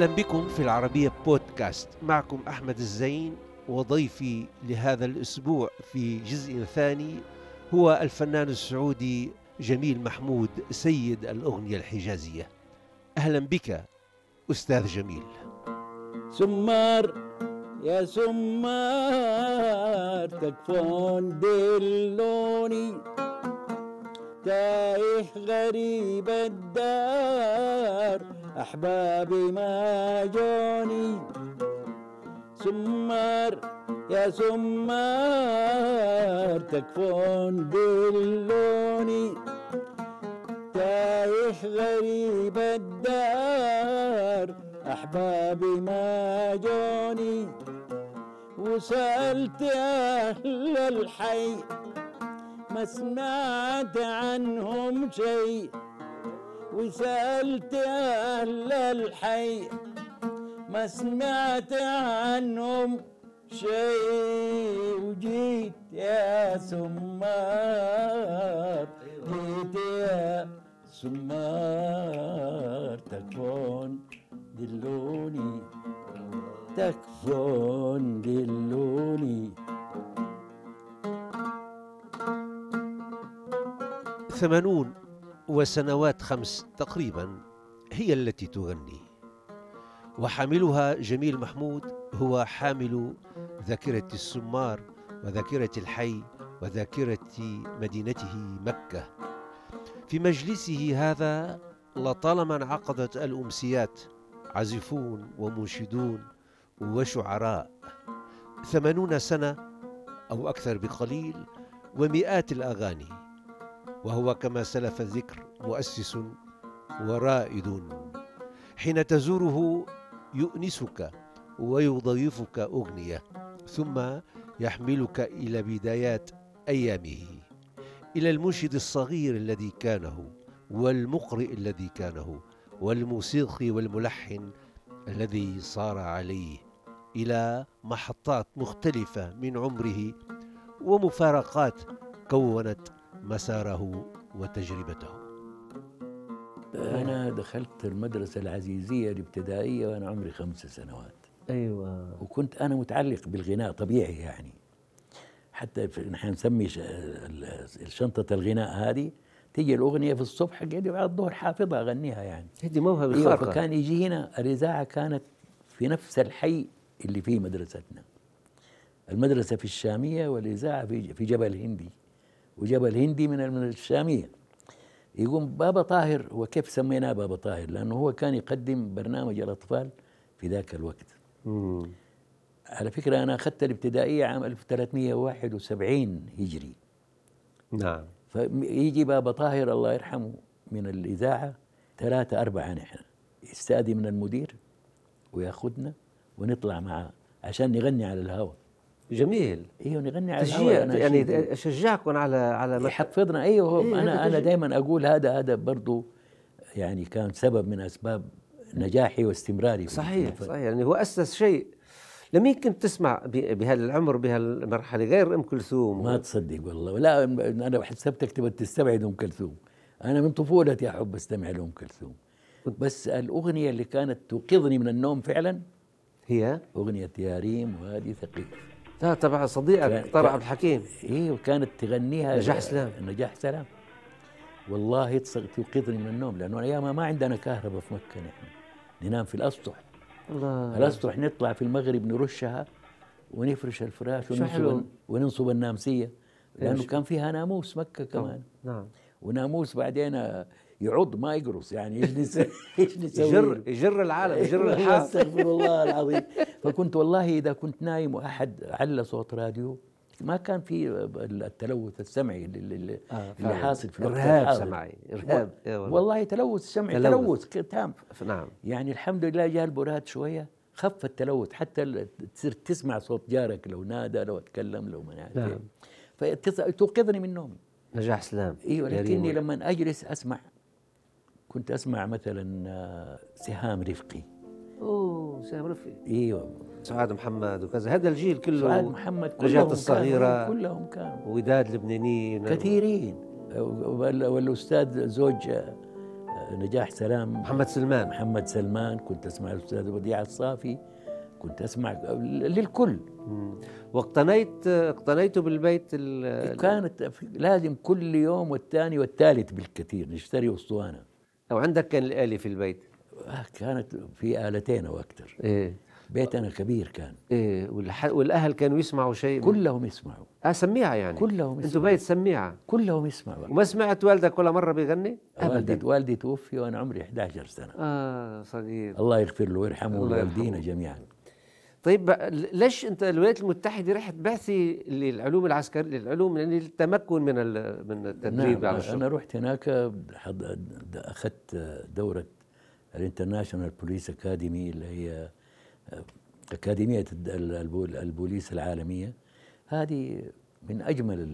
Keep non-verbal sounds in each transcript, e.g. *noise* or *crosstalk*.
أهلا بكم في العربية بودكاست. معكم أحمد الزين وضيفي لهذا الأسبوع في جزء ثاني هو الفنان السعودي جميل محمود سيد الأغنية الحجازية. أهلا بك أستاذ جميل. سمار يا سمار تكفون دلوني. تايه غريب الدار أحبابي ما جوني. سمار يا سمار تكفون دلوني تايه غريب الدار أحبابي ما جوني. وسألت أهل الحي ما سمعت عنهم شيء. وسألت أهل الحي ما سمعت عنهم شيء وجيت يا سمار. جيت يا سمار. تكفون دلوني. تكفون دلوني. ثمانون. وسنوات خمس تقريبا هي التي تغني. وحاملها جميل محمود هو حامل ذاكرة السمار وذاكرة الحي وذاكرة مدينته مكة. في مجلسه هذا لطالما انعقدت الأمسيات عازفون ومنشدون وشعراء. ثمانون سنة أو أكثر بقليل ومئات الأغاني. وهو كما سلف الذكر مؤسس ورائد. حين تزوره يؤنسك ويضيفك أغنية ثم يحملك إلى بدايات أيامه إلى المنشد الصغير الذي كانه والمقرئ الذي كانه والموسيقي والملحن الذي صار عليه إلى محطات مختلفة من عمره ومفارقات كونت مساره وتجربته. أنا دخلت المدرسة العزيزية الابتدائية وأنا عمري خمس سنوات. أيوه. وكنت أنا متعلق بالغناء طبيعي يعني. حتى في- نحن نسمي شنطة الغناء هذه تيجي الأغنية في الصبح قاعد بعد الظهر حافظها أغنيها يعني. هذه موهبه أيوة خارقه فكان يجي هنا الإذاعة كانت في نفس الحي اللي فيه مدرستنا. المدرسة في الشامية والإذاعة في في جبل هندي. وجبل هندي من من الشامية. يقوم بابا طاهر هو كيف سميناه بابا طاهر؟ لأنه هو كان يقدم برنامج الأطفال في ذاك الوقت. مم. على فكرة أنا أخذت الابتدائية عام 1371 هجري. نعم. فيجي بابا طاهر الله يرحمه من الإذاعة ثلاثة أربعة نحن. يستأذي من المدير ويأخذنا ونطلع معاه عشان نغني على الهواء جميل. أيوه نغني على تشجيع الهواء يعني أشجعكم على على يحفظنا. أيوه إيه، أنا أنا. دائما أقول هذا هذا برضو يعني كان سبب من أسباب نجاحي واستمراري صحيح في- صحيح. يعني هو أسس شيء. لمين كنت تسمع بهالعمر بهالمرحله غير أم كلثوم. ما تصدق والله. لا أنا حسبتك تبغى تستبعد أم كلثوم. أنا من طفولتي أحب أستمع لأم كلثوم. بس الأغنية اللي كانت توقظني من النوم فعلا هي؟ أغنية يا ريم وهذه ثقيل لا تبع صديقك طارق عبد الحكيم. إيه وكانت تغنيها نجاح سلام. نجاح سلام. والله توقظني من النوم لأنه أيام ما عندنا كهرباء في مكة نحن. ننام في الأسطح. الله. الأسطح نطلع في المغرب نرشها ونفرش الفراش. وننصب وننصب النامسية. لأنه؟ كان فيها ناموس مكة كمان. نعم. وناموس بعدين يعض ما يقرص. يعني إيش *laughs* نسوي؟ يجر؟ يجر العالم يجر *laughs* الحاف أستغفر الله العظيم. *laughs* فكنت والله إذا كنت نايم وأحد على صوت راديو ما كان في التلوث السمعي اللي, اللي, آه، اللي فعلاً. حاصل في الوقت إرهاب. سمعي إرهاب إيه والله. تلوث سمعي تلوث. تلوث تام نعم يعني الحمد لله جاء البراد شوية خف التلوث حتى تصير تسمع صوت جارك لو نادى لو اتكلم لو ما نعرف نعم. إيه. فتوقظني من نومي نجاح سلام أيوه. لكني لما أجلس أسمع كنت أسمع مثلا آه، سهام رفقي أوه سام رفيق إيوه سعاد محمد وكذا. هذا الجيل كله سعاد محمد كلهم نجاة كانوا- الصغيرة كلهم كانوا. وداد لبنانيين كثيرين. وال- والأستاذ زوج نجاح سلام. محمد سلمان. محمد سلمان كنت أسمع الأستاذ وديع الصافي كنت أسمع للكل. واقتنيت اقتنيته بالبيت ال- كانت لازم كل يوم والثاني والثالث بالكثير نشتري أسطوانة. أو عندك كان الآلي في البيت؟ آه، كانت في آلتين أو أكثر إيه. بيتنا كبير كان. إيه. والح... والأهل كانوا يسمعوا شيء كلهم يسمعوا. آه سميعه يعني؟ كلهم يسمعوا. بيت سميعه كلهم يسمعوا. وما سمعت والدك ولا مرة بيغني؟ والدي والدي توفي وأنا عمري 11 سنة. آه صغير. الله يغفر له ويرحمه يرحمه. جميعا. طيب ليش أنت الولايات المتحدة رحت بعثي للعلوم العسكريه للعلوم؟ يعني التمكن من. من التدريب نعم على الشغل. أنا رحت هناك أخذت دورة ال International Police Academy اللي هي أكاديمية الد- البول- البوليس العالمية. هذه من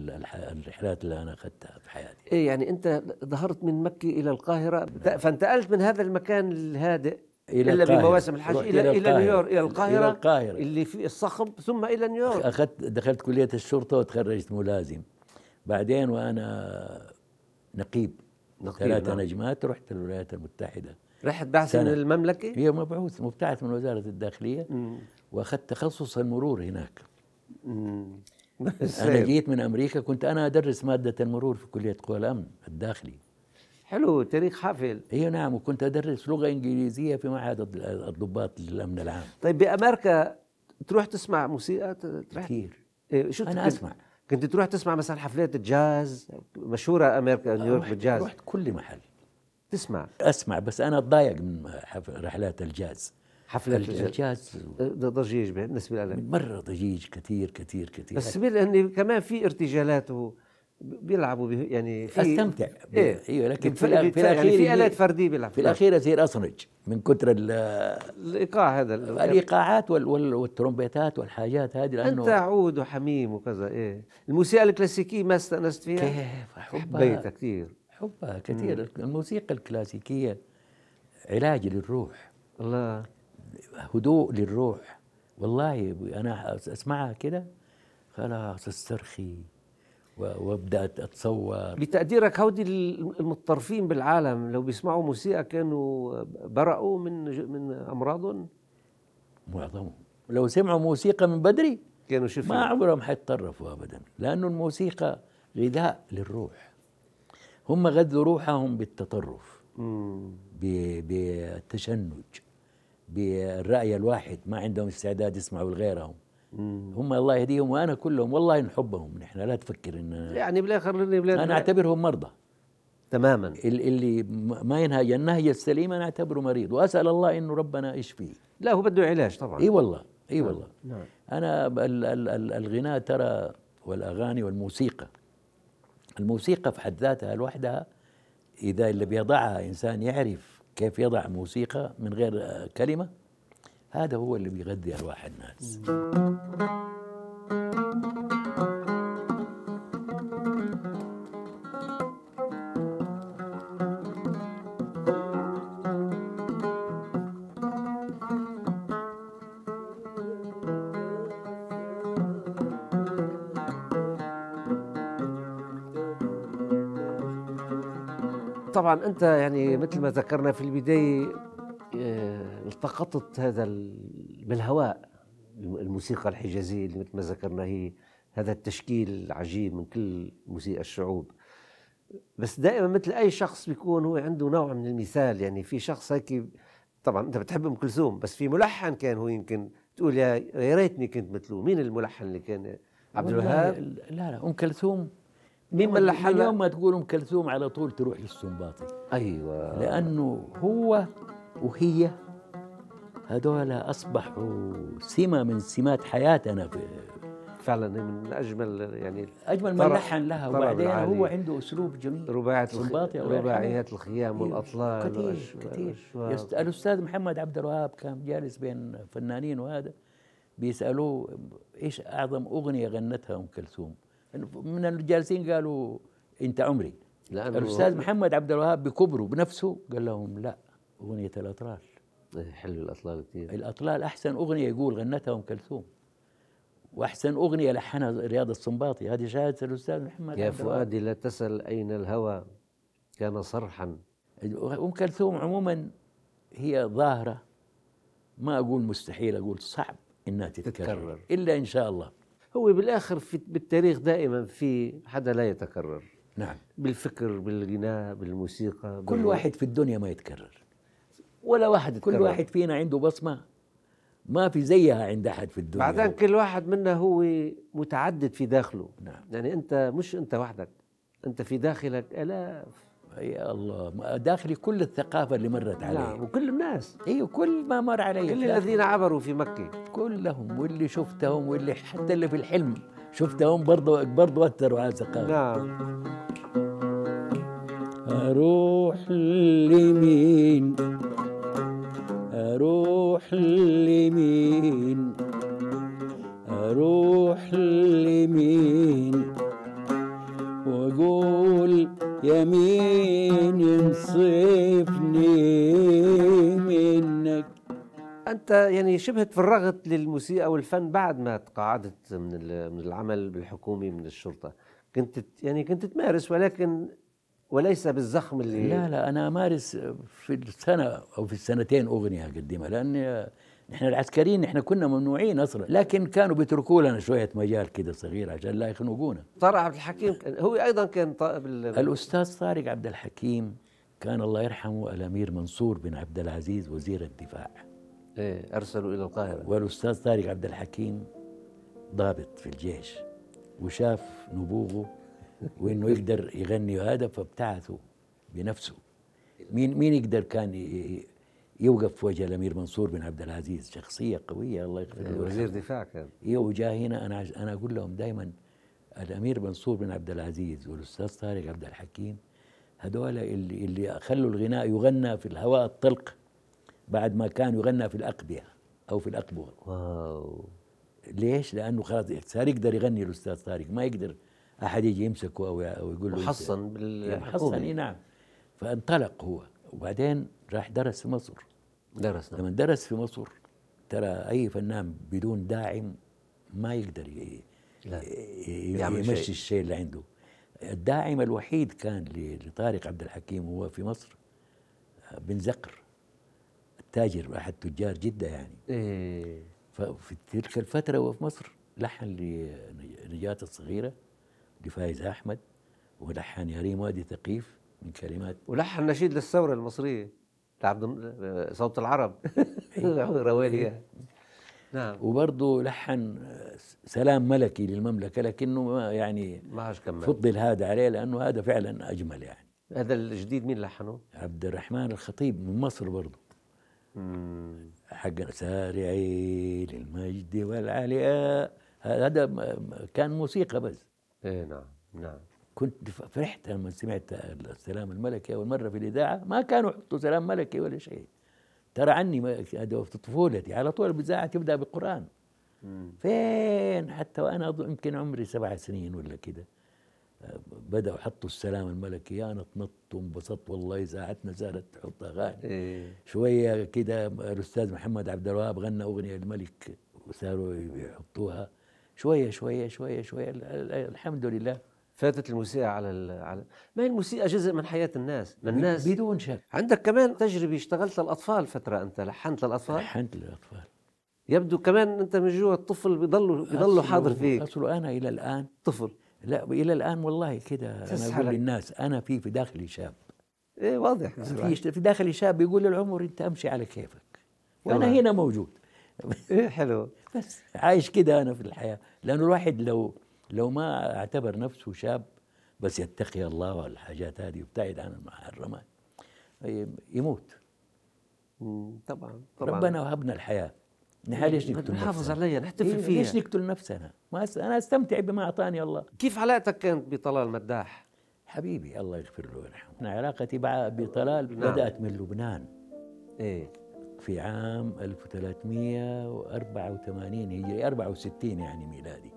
الح- الرحلات اللي أنا أخذتها في حياتي. إيه يعني أنت ظهرت من مكة إلى القاهرة. فانتقلت من هذا المكان الهادئ إلى الا. بمواسم الحج إلى إلى القاهرة. نيويورك إلى القاهرة إلى القاهرة. اللي في الصخب ثم إلى نيويورك. أخذت دخلت كلية الشرطة وتخرجت ملازم. بعدين وأنا نقيب. نقيب، ثلاثة نعم. نجمات رحت الولايات المتحدة. رحت بعث من سنة. المملكة؟ هي مبعوث مبتعث من وزارة الداخلية. وأخذت تخصص المرور هناك. مم. *laughs* أنا جيت من أمريكا كنت أنا أدرس مادة المرور في كلية قوى الأمن الداخلي. حلو تاريخ حافل. هي نعم وكنت أدرس لغة إنجليزية في معهد الض- الضباط للأمن العام. طيب بأمريكا تروح تسمع موسيقى؟ تروح؟ كثير إيه شو أنا كنت- أسمع. كنت تروح تسمع مثلا حفلات الجاز مشهورة أمريكا نيويورك رحت- بالجاز. رحت كل محل. تسمع. أسمع بس أنا أتضايق من رحلات الجاز. حفلات الج- الجاز. ده ضجيج بالنسبة لك مرة ضجيج كثير كثير كثير. بس لأن كمان في ارتجالات بيلعبوا به يعني في أستمتع. إيه. أيوه لكن في, بتف- الأ- بتف- في يعني الاخير في آلات فردية بيلعب في الأخير اصير أصنج من كثر ال- الإيقاع هذا. ال- الإيقاعات وال- وال- والترومبيتات والحاجات هذه لأنه أنت عود وحميم وكذا إيه. الموسيقى الكلاسيكية ما استأنست فيها؟ كيف؟ احبها حبيتها كثير. حبها كثير. الموسيقى الكلاسيكية علاج للروح. الله. هدوء للروح. والله أنا أسمعها كده خلاص أسترخي وأبدأ أتصور. بتقديرك هودي المتطرفين بالعالم لو بيسمعوا موسيقى كانوا برأوا من من أمراضهم؟ معظمهم. لو سمعوا موسيقى من بدري كانوا شو ما عمرهم حيتطرفوا ابدا لأنه الموسيقى غذاء للروح. هم غذوا روحهم بالتطرف بالتشنج بالرأي الواحد ما عندهم استعداد يسمعوا لغيرهم. هم الله يهديهم وأنا كلهم والله نحبهم نحن لا تفكر إن يعني بالآخر أنا أعتبرهم مرضى. تماما. ال- اللي ما ينهج النهج السليم أنا أعتبره مريض وأسأل الله إنه ربنا يشفيه لا هو بده علاج طبعا. إي والله إي والله. نعم. أنا ال- ال- ال- الغناء ترى والأغاني والموسيقى الموسيقى في حد ذاتها لوحدها إذا اللي بيضعها إنسان يعرف كيف يضع موسيقى من غير آه، كلمة هذا هو اللي بيغذي أرواح الناس. طبعا أنت يعني مثل ما ذكرنا في البداية آه، التقطت هذا ال- بالهواء الموسيقى الحجازية اللي مثل ما ذكرنا هي هذا التشكيل العجيب من كل موسيقى الشعوب. بس دائما مثل أي شخص بيكون هو عنده نوع من المثال يعني في شخص هيك طبعا أنت بتحب ام كلثوم بس في ملحن كان هو يمكن تقول يا ريتني كنت مثله. مين الملحن اللي كان؟ عبد الوهاب؟ لا لا أم كلثوم. مين من ملحن اليوم لها؟ ما تقول ام كلثوم على طول تروح للسنباطي أيوه لأنه هو وهي هذول أصبحوا سمة من سمات حياتنا في فعلا من أجمل يعني أجمل ما طرب- لحن لها وبعدين العالي. هو عنده أسلوب جميل يرحمه. رباعيات الخيام والأطلال كثير كثير. يست- الأستاذ محمد عبد الوهاب كان جالس بين فنانين وهذا بيسألوه إيش أعظم أغنية غنتها أم كلثوم من الجالسين قالوا انت عمري. الأستاذ محمد عبد الوهاب بكبره بنفسه قال لهم لا أغنية الأطلال. إيه، حلو الأطلال كثير الأطلال أحسن أغنية يقول غنتها أم كلثوم. وأحسن أغنية لحنها رياض السنباطي هذه شهاده الأستاذ محمد يا. فؤادي لا تسل أين الهوى كان صرحا. أم كلثوم عموما هي ظاهرة. ما أقول مستحيل أقول صعب إنها تتكرر, تتكرر. إلا إن شاء الله. هو بالآخر في بالتاريخ دائما في حدا لا يتكرر. نعم. بالفكر بالغناء بالموسيقى كل واحد في الدنيا ما يتكرر. ولا واحد كل يتكرر. واحد فينا عنده بصمة ما في زيها عند أحد في الدنيا. بعدين كل واحد منا هو متعدد في داخله. نعم. يعني أنت مش أنت وحدك. أنت في داخلك آلاف. يا الله. داخلي كل الثقافة اللي مرت نعم علي. وكل الناس. أيوه كل ما مر علي. كل. الذين عبروا في مكة. كلهم واللي شفتهم واللي حتى اللي في الحلم شفتهم برضه برضه أثروا على الثقافة. نعم. أروح لمين؟ أروح لمين؟ أروح لمين؟ يمين ينصفني منك. أنت يعني شبه تفرغت للموسيقى والفن بعد ما تقاعدت من ال- من العمل بالحكومي من الشرطة. كنت يعني كنت تمارس ولكن وليس بالزخم اللي لا لا أنا أمارس في السنة أو في السنتين أغنية اقدمها لأن نحن العسكريين نحن كنا ممنوعين أصلا. لكن كانوا بيتركوا لنا شوية مجال كده صغير عشان لا يخنقونا. طارق عبد الحكيم هو أيضا كان طا- بال... الأستاذ طارق عبد الحكيم كان الله يرحمه الأمير منصور بن عبد العزيز وزير الدفاع. إيه أرسلوا إلى القاهرة. والأستاذ طارق عبد الحكيم ضابط في الجيش وشاف نبوغه وإنه *laughs* يقدر يغني هذا فابتعثه بنفسه. مين مين يقدر كان يوقف في وجه الأمير منصور بن عبد العزيز شخصية قوية الله يغفر إيه، له وزير دفاع كان. إيه وجاء هنا أنا أنا أقول لهم دائما الأمير منصور بن عبد العزيز والأستاذ طارق عبد الحكيم هذول اللي اللي خلوا الغناء يغنى في الهواء الطلق بعد ما كان يغنى في الأقبية أو في الاقبوه واو. ليش؟ لأنه خلاص صار يقدر يغني الأستاذ طارق ما يقدر أحد يجي يمسكه أو أو يقول له محصن محصن بالحكومة إي نعم. فانطلق هو. وبعدين راح درس في مصر. درس نعم. لما درس في مصر ترى أي فنان بدون داعم ما يقدر لا. يمشي شيء. الشيء اللي عنده الداعم الوحيد كان لطارق عبد الحكيم هو في مصر بن زقر التاجر احد تجار جدة يعني إيه ففي تلك الفترة وهو في مصر لحن لنجاة الصغيرة لفايز أحمد ولحن يا ريم وادي ثقيف من كلمات ولحن نشيد للثورة المصرية لعبد الم- صوت العرب. *laughs* *laughs* روالي نعم. وبرضه لحن سلام ملكي للمملكة لكنه ما يعني ما كمل. فضل هذا عليه لأنه هذا فعلا أجمل يعني. هذا الجديد مين لحنه؟ عبد الرحمن الخطيب من مصر برضه. حق سارعي للمجد والعلياء. هذا كان موسيقى بس. إيه نعم نعم. كنت فرحت لما سمعت السلام الملكي اول مره في الإذاعة. ما كانوا يحطوا سلام ملكي ولا شيء. ترى عني ما- هذا في طفولتي. على طول الإذاعة تبدأ مم. فين؟ حتى وأنا يمكن عمري سبع سنين ولا كده. بدأوا حطوا السلام الملكي أنا طنطت وانبسطت والله إذاعتنا صارت تحط أغاني. إيه. شوية كده الأستاذ محمد عبد الوهاب غنى أغنية الملك وصاروا يحطوها. شوية شوية شوية شوية. ال- ال- الحمد لله. فاتت الموسيقى على ال... على ما هي الموسيقى جزء من حياة الناس الناس. بدون شك. عندك كمان تجربة اشتغلت للأطفال فترة أنت لحنت للأطفال؟ لحنت للأطفال. يبدو كمان أنت من جوا الطفل بيضلوا بيضلوا حاضر فيك. اصله أنا إلى الآن طفل. لا إلى الآن والله كده أنا. أقول للناس أنا في في داخلي شاب. إيه واضح. في في داخلي شاب يقول للعمر أنت أمشي على كيفك. وأنا. هنا موجود. إيه حلو. بس عايش كده أنا في الحياة لأنه الواحد لو لو ما اعتبر نفسه شاب بس يتقي الله والحاجات هذه ويبتعد عن المحرمات يموت. مم، طبعا طبعا. ربنا وهبنا الحياة. نحن ليش نقتل نحافظ نفسنا؟ عليها نحتفل إيه، فيها. ليش نقتل نفسنا؟ ما أس- أنا أستمتع بما أعطاني الله. كيف علاقتك كانت بطلال مداح؟ حبيبي الله يغفر له ويرحمه. علاقتي بطلال نعم. بدأت من لبنان. إيه. في عام 1384 هجري 64 يعني ميلادي.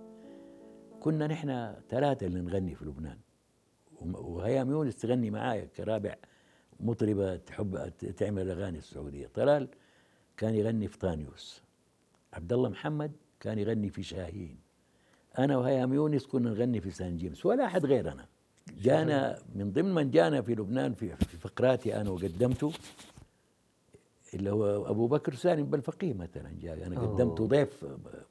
كنا نحن ثلاثة اللي نغني في لبنان. وهيام يونس تغني معايا كرابع مطربة تحب تعمل الأغاني السعودية. طلال كان يغني في طانيوس. عبد الله محمد كان يغني في شاهين. أنا وهيام يونس كنا نغني في سان جيمس ولا أحد غيرنا. جانا من ضمن من جانا في لبنان في فقراتي أنا وقدمته اللي هو أبو بكر سالم بالفقيه مثلا جاء. أنا قدمته ضيف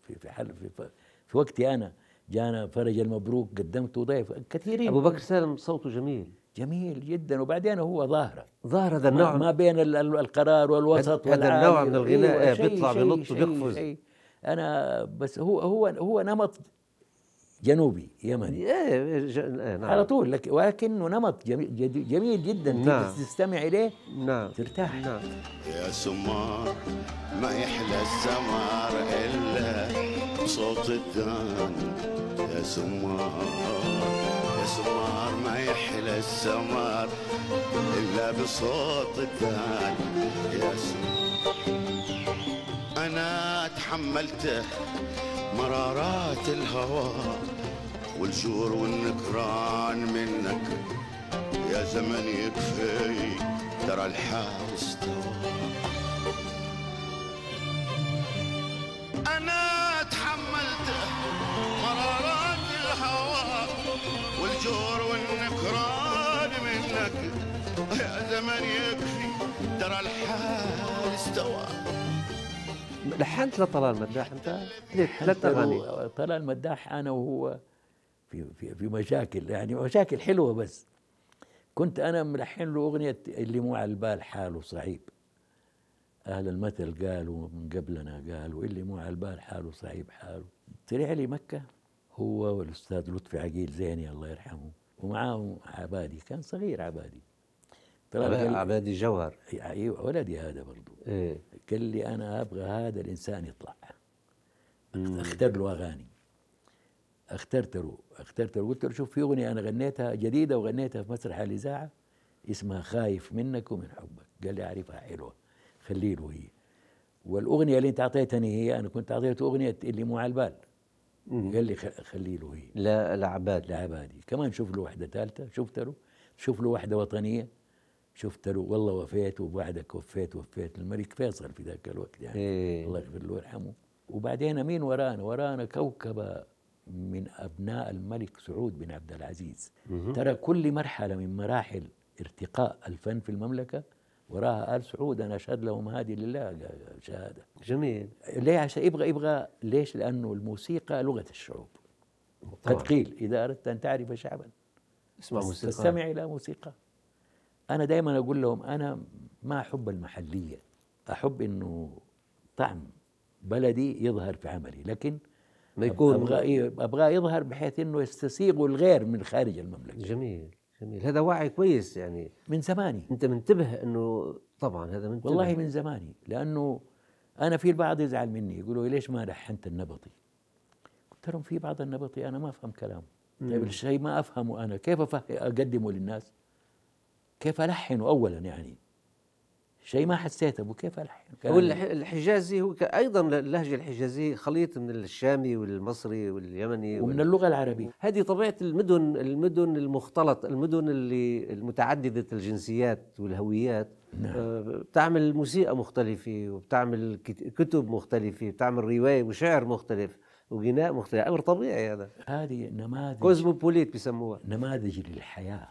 في في حل في, في وقتي أنا. جانا فرج المبروك قدمته ضيف كثيرين أبو بكر سالم صوته جميل جميل جدا وبعدين هو ظاهرة ظاهر هذا النوع ما بين ال- ال- القرار والوسط هذا. النوع من الغناء أيوة، بيطلع بينط. شيء. أنا بس هو هو هو نمط جنوبي يمني. إيه ج- إيه، نعم. على طول لك ولكنه نمط جميل, جميل جدا. نعم. تستمع إليه نعم. ترتاح. نعم. يا سمار ما يحلى السمار إلا بصوت الدان. يا سمار يا سمار ما يحلى السمار إلا بصوت الدان. يا سمار. أنا تحملته مرارات الهوى والجور والنكران منك. يا زمن يكفي ترى الحال استوى أنا تحملت مرارات الهوى والجور والنكران منك. يا زمن يكفي ترى الحال استوى لحنت لطلال مداح انت؟ ثلاث اغاني طلع المداح أنا وهو في في في مشاكل يعني مشاكل حلوة بس. كنت أنا ملحن له اغنية اللي مو على البال حاله صعيب. أهل المثل قالوا من قبلنا قالوا اللي مو على البال حاله صعيب حاله. طلع لي مكة هو والأستاذ لطفي عقيل زيني الله يرحمه ومعاه عبادي كان صغير عبادي. طلع قال عبادي جوهر. أيوه ولدي هذا برضه إيه. قال لي أنا أبغى هذا الإنسان يطلع. أختار له أغاني. أخترت له أخترت له. قلت له شوف في أغنية أنا غنيتها جديدة وغنيتها في مسرح الاذاعه اسمها خايف منك ومن حبك. قال لي أعرفها حلوة. خلي له هي. والأغنية اللي أنت أعطيتني هي أنا كنت اعطيته أغنية اللي مو على البال. قال لي خلي له هي. لا لعباد لعبادي. كمان شوف له واحدة ثالثة شفت له؟ شوف له واحدة وطنية. شفت له والله وفيت وبعدك وفيت وفيت الملك فيصل في ذاك الوقت يعني. إيه. الله يغفر له ويرحمه. وبعدين مين ورانا؟ ورانا كوكبة من أبناء الملك سعود بن عبد العزيز. ترى كل مرحلة من مراحل ارتقاء الفن في المملكة وراها آل سعود أنا أشهد لهم هذه لله شهادة. جميل. ليه عشان يبغى يبغى ليش؟ لأنه الموسيقى لغة الشعوب. قد طبعاً. قيل إذا أردت أن تعرف شعبا. اسمع موسيقى. تستمع إلى موسيقى. أنا دائما أقول لهم أنا ما أحب المحلية أحب إنه طعم بلدي يظهر في عملي لكن ما يكون أبغى إيه، أبغى يظهر بحيث إنه يستسيغ الغير من خارج المملكة. جميل جميل. هذا وعي كويس يعني. من زماني. أنت منتبه إنه طبعا هذا منتبه. والله من زماني لأنه أنا في البعض يزعل مني يقولوا ليش ما لحنت النبطي؟ قلت لهم في بعض النبطي أنا ما أفهم كلامه. طيب الشيء ما أفهمه أنا كيف أقدمه للناس؟ كيف ألحنه أولا يعني؟ شيء ما حسيته كيف ألحنه كان- هو الح- الحجازي هو ك- أيضا اللهجة الحجازية خليط من الشامي والمصري واليمني ومن وال... اللغة العربية. هذه طبيعة المدن المدن المختلط المدن اللي المتعددة الجنسيات والهويات. نعم. آه، بتعمل موسيقى مختلفة وبتعمل كت- كتب مختلفة بتعمل رواية وشعر مختلف وغناء مختلف. أمر طبيعي هذا. هذه نماذج كوزموبوليت بيسموها نماذج للحياة.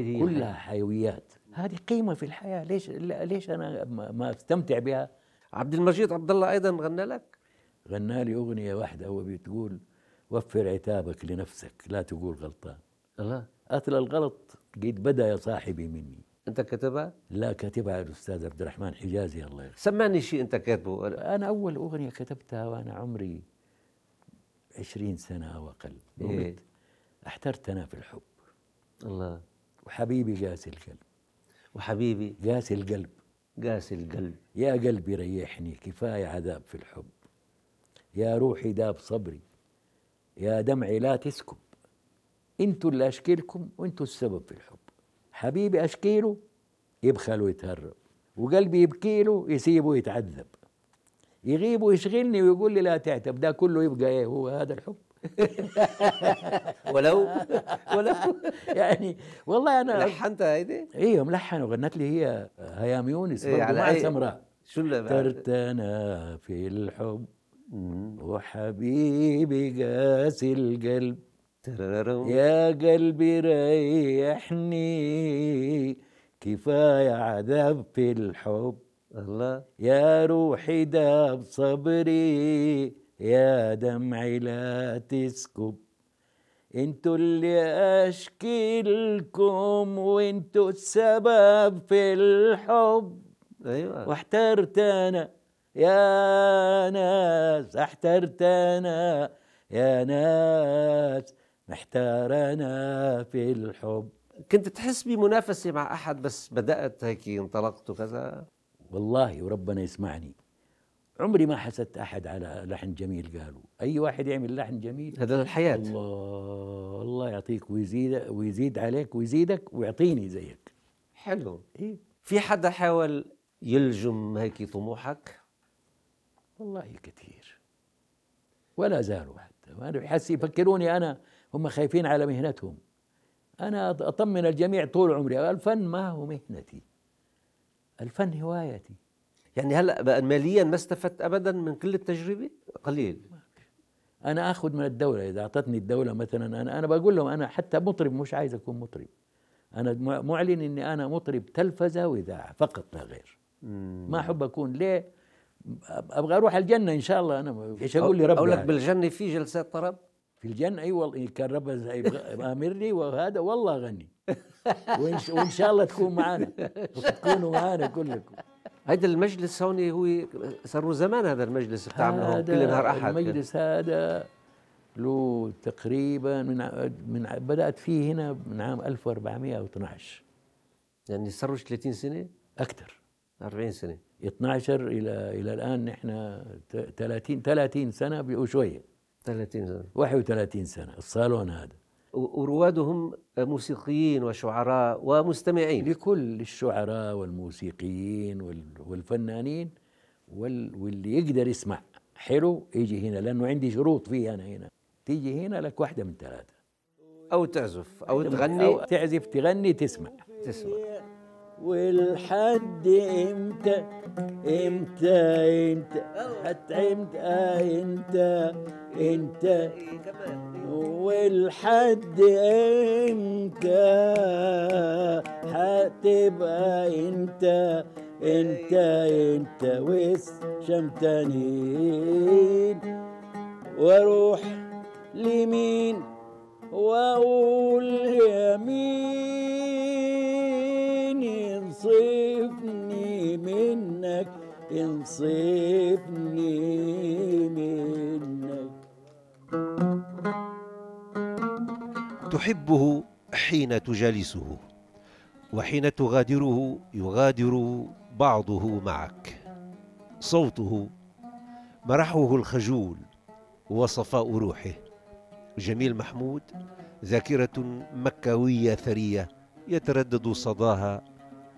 هي كلها حيويات. هذه قيمة في الحياة. ليش ليش أنا ما ما أستمتع بها؟ عبد المجيد عبد الله أيضا غنى لك؟ غنى لي أغنية واحدة هو بتقول وفر عتابك لنفسك لا تقول غلطان. الله أصل الغلط قد بدأ يا صاحبي مني. أنت كتبها لا كاتبها الأستاذ عبد الرحمن حجازي الله يرحمه. سمعني شيء أنت كاتبه. أنا أول أغنية كتبتها وأنا عمري عشرين سنة أو أقل. إيه. قلت احترت أنا في الحب. الله. وحبيبي قاسي القلب. وحبيبي قاسي القلب. قاسي القلب. يا قلبي ريحني كفاية عذاب في الحب. يا روحي داب صبري. يا دمعي لا تسكب. أنتوا اللي أشكيلكم وانتوا السبب في الحب. حبيبي أشكيله يبخل ويتهرب. وقلبي يبكيله يسيبه يتعذب يغيب ويشغلني ويقول لي لا تعتب ده كله يبقى إيه؟ هو هذا الحب. *laughs* ولو ولو *laughs* يعني والله أنا لحنت هيدي؟ أيوه ملحن وغنت لي هي هيام يونس إيه، على مع سمراء شو اللي أنا في الحب وحبيبي قاسي القلب. يا قلبي ريحني كفاية عذاب في الحب. الله. يا روحي داب صبري يا دمعي لا تسكب. أنتوا اللي اشكي لكم وانتوا السبب في الحب. أيوه. واحترت أنا يا ناس احترت أنا يا ناس محتار أنا في الحب. كنت تحس بمنافسة مع أحد بس بدأت هيك انطلقت وكذا؟ والله وربنا يسمعني. عمري ما حسدت أحد على لحن جميل قالوا. أي واحد يعمل لحن جميل؟ هذا الحياة. الله الله يعطيك ويزيد ويزيد عليك ويزيدك ويعطيني زيك. حلو. إيه؟ في حدا حاول يلجم هيك طموحك؟ والله كثير. ولا زالوا حتى. وأنا بحس يفكروني أنا هم خايفين على مهنتهم. أنا أطمن الجميع طول عمري. الفن ما هو مهنتي. الفن هوايتي. يعني هلأ ماليا ما استفدت ابدا من كل التجربه قليل. أنا آخذ من الدولة إذا أعطتني الدولة مثلا أنا أنا بقول لهم أنا حتى مطرب مش عايز أكون مطرب. أنا مع- معلن إني أنا مطرب تلفزة وإذاعة فقط لا غير. ما أحب أكون. ليه؟ أبغى أروح الجنة إن شاء الله أنا إيش أقول لي أقول لك ربي بالجنة في جلسات طرب؟ في الجنة؟ أي والله كان رب يبغى- أمرني وهذا والله أغني. *laughs* وإن, وإن شاء الله تكون معنا *laughs* وتكونوا معنا كلكم. هيدا المجلس هون هو صار له زمان هذا المجلس بتعمله هون كل نهار أحد. المجلس هذا له تقريبا من من بدأت فيه هنا من عام 1412 يعني صار له 30 سنة؟ أكثر. 40 سنة. 12 إلى إلى الآن نحن ت- 30 30 سنة وشويه 30 سنة. 31 سنة الصالون هذا. و- ورواده هم موسيقيين وشعراء ومستمعين. لكل الشعراء والموسيقيين وال- والفنانين وال- واللي يقدر يسمع. حلو يجي هنا لأنه عندي شروط فيه أنا هنا. تيجي هنا لك واحدة من ثلاثة. أو تعزف أو تغني. أو تعزف تغني تسمع. تسمع. والحد إمتى؟ إمتى إمتى؟ حتى إمتى انت انت والحد إمتى؟ حتبقى انت انت انت وس شمتانين وأروح لمين؟ واقول يمين ينصفني منك ينصفني منك. تحبه حين تجالسه وحين تغادره يغادر بعضه معك. صوته مرحه الخجول وصفاء روحه. جميل محمود ذاكرة مكاوية ثرية يتردد صداها